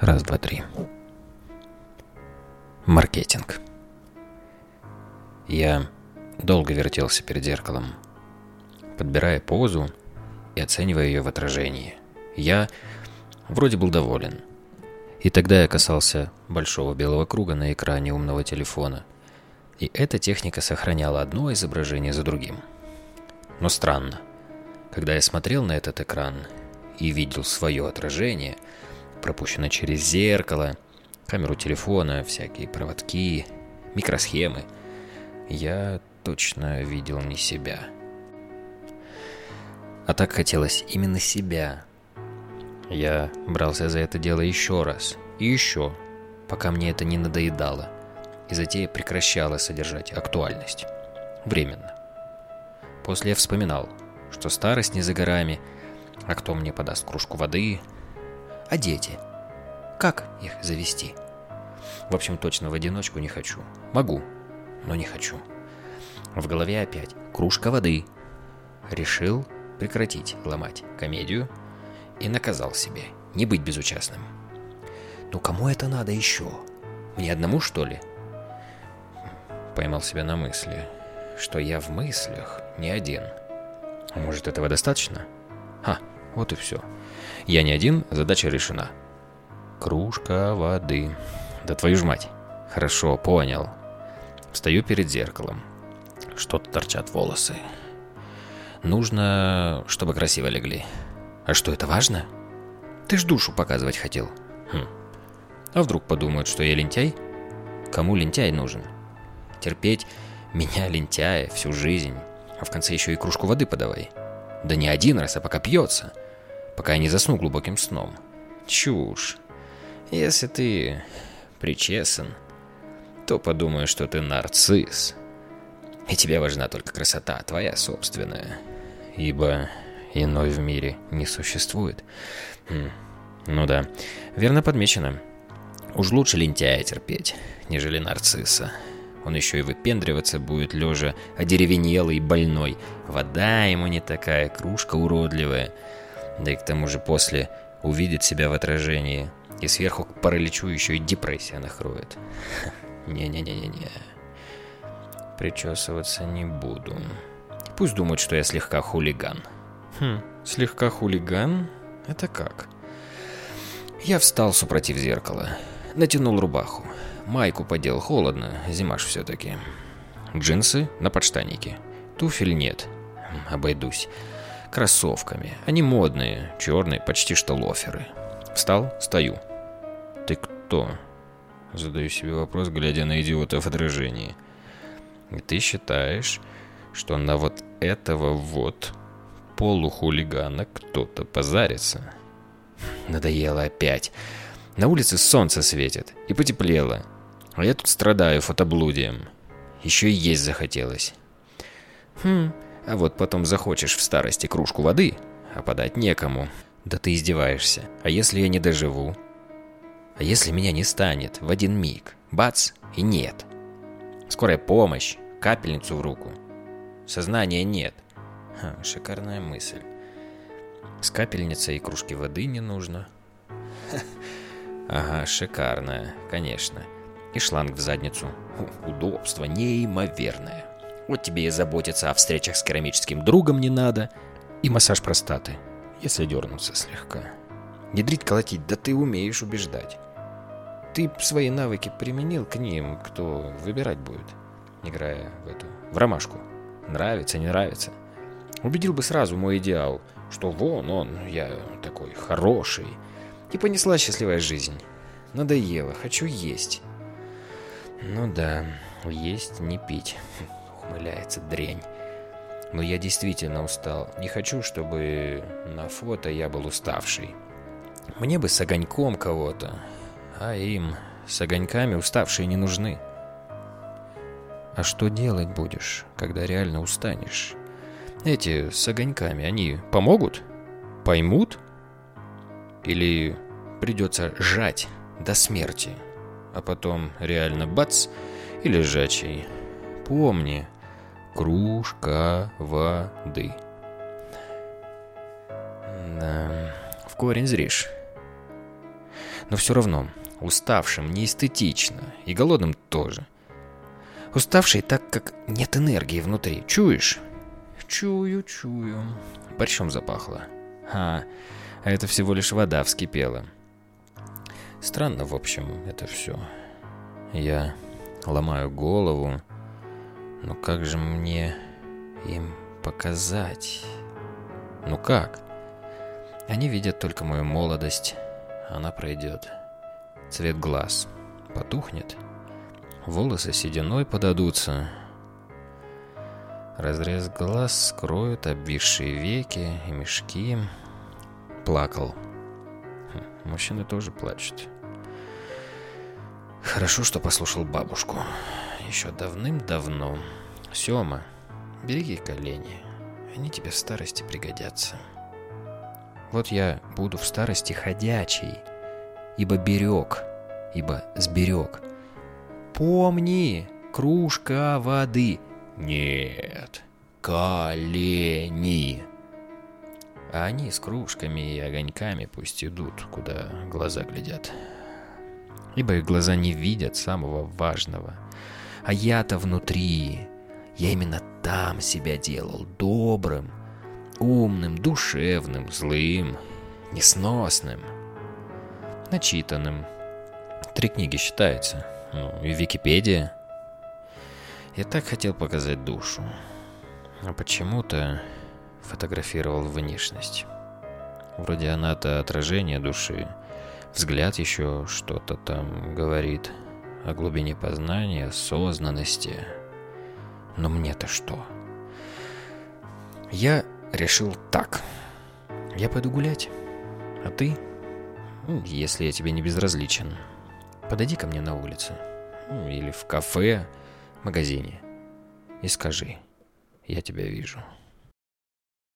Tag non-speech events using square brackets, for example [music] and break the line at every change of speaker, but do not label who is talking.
Раз, два, три. Маркетинг. Я долго вертелся перед зеркалом, подбирая позу и оценивая ее в отражении. Я вроде был доволен. И тогда я касался большого белого круга на экране умного телефона. И эта техника сохраняла одно изображение за другим. Но странно. Когда я смотрел на этот экран и видел свое отражение, пропущенное через зеркало, камеру телефона, всякие проводки, микросхемы, я точно видел не себя. А так хотелось именно себя. Я брался за это дело еще раз и еще, пока мне это не надоедало, и затея прекращала содержать актуальность. Временно. После я вспоминал, что старость не за горами, а кто мне подаст кружку воды? А дети? Как их завести? В общем, точно в одиночку не хочу. Могу, но не хочу. В голове опять кружка воды. Решил прекратить ломать комедию и наказал себе не быть безучастным. Ну кому это надо еще? Мне одному, что ли? Поймал себя на мысли, что я в мыслях не один. Может, этого достаточно? А, вот и все. Я не один, задача решена. Кружка воды. Да твою ж мать. Хорошо, понял. Встаю перед зеркалом. Что-то торчат волосы. Нужно, чтобы красиво легли. А что, это важно? Ты ж душу показывать хотел. Хм. А вдруг подумают, что я лентяй? Кому лентяй нужен? Терпеть меня, лентяя, всю жизнь. А в конце еще и кружку воды подавай. Да не один раз, а пока пьется. Пока я не засну глубоким сном. Чушь. Если ты причесан, то подумаю, что ты нарцисс. И тебе важна только красота, твоя собственная. Ибо иной в мире не существует. Хм. Ну да, верно подмечено. Уж лучше лентяя терпеть, нежели нарцисса. Он еще и выпендриваться будет лежа, одеревенелый и больной. Вода ему не такая, кружка уродливая. Да и к тому же после увидит себя в отражении. И сверху к параличу еще и депрессия накроет. [laughs] Не-не-не-не-не. Причесываться не буду. Пусть думают, что я слегка хулиган. Хм, слегка хулиган? Это как? Я встал супротив зеркала. Натянул рубаху. Майку подел холодно, зима ж все-таки. Джинсы на подштаннике. Туфель нет. Обойдусь. Кроссовками. Они модные, черные, почти что лоферы. Встал, стою. Ты кто? Задаю себе вопрос, глядя на идиота в отражении. И ты считаешь, что на вот этого вот полухулигана кто-то позарится? Надоело опять. На улице солнце светит, и потеплело. А я тут страдаю фотоблудием. Еще и есть захотелось. Хм, а вот потом захочешь в старости кружку воды, а подать некому. Да ты издеваешься. А если я не доживу? А если меня не станет в один миг? Бац, и нет. Скорая помощь, капельницу в руку. Сознания нет. Ха, шикарная мысль. С капельницей и кружки воды не нужно. [laughs] Ага, шикарная, конечно. И шланг в задницу. Удобство неимоверное. Вот тебе и заботиться о встречах с керамическим другом не надо. И массаж простаты, если дернуться слегка. Ядрить колотить, да ты умеешь убеждать. Ты свои навыки применил к ним, кто выбирать будет, играя в эту, в ромашку. Нравится, не нравится. Убедил бы сразу мой идеал, что вон он, я такой хороший, и понесла счастливая жизнь. Надоело, хочу есть. Ну да, есть, не пить. [laughs] Ухмыляется дрень. Но я действительно устал. Не хочу, чтобы на фото я был уставший. Мне бы с огоньком кого-то. А им с огоньками уставшие не нужны. А что делать будешь, когда реально устанешь? Эти с огоньками, они помогут? Поймут? Или придется жать до смерти, а потом реально бац и лежачий. Помни, кружка воды. Да, в корень зришь. Но все равно, уставшим неэстетично, и голодным тоже. Уставший так, как нет энергии внутри. Чуешь? Чую, чую. Борщом запахло. А, а это всего лишь вода вскипела. Странно, в общем, это все. Я ломаю голову. Но как же мне им показать? Ну как? Они видят только мою молодость. Она пройдет. Цвет глаз потухнет. Волосы сединой подадутся. Разрез глаз скроют обвисшие веки и мешки. Плакал. Хм, мужчины тоже плачут. Хорошо, что послушал бабушку. Еще давным-давно. Сема, береги колени. Они тебе в старости пригодятся. Вот я буду в старости ходячий, ибо берег, ибо сберег. Помни, кружка воды. Нет, колени. А они с кружками и огоньками пусть идут, куда глаза глядят. Ибо их глаза не видят самого важного. А я-то внутри. Я именно там себя делал добрым, умным, душевным, злым, несносным, начитанным. Три книги считается. Ну, и Википедия. Я так хотел показать душу. А почему-то фотографировал внешность. Вроде она-то отражение души. Взгляд еще что-то там говорит о глубине познания, осознанности. Но мне-то что? Я решил так. Я пойду гулять. А ты, ну, если я тебе не безразличен, подойди ко мне на улице. Ну, или в кафе, магазине. И скажи, я тебя вижу.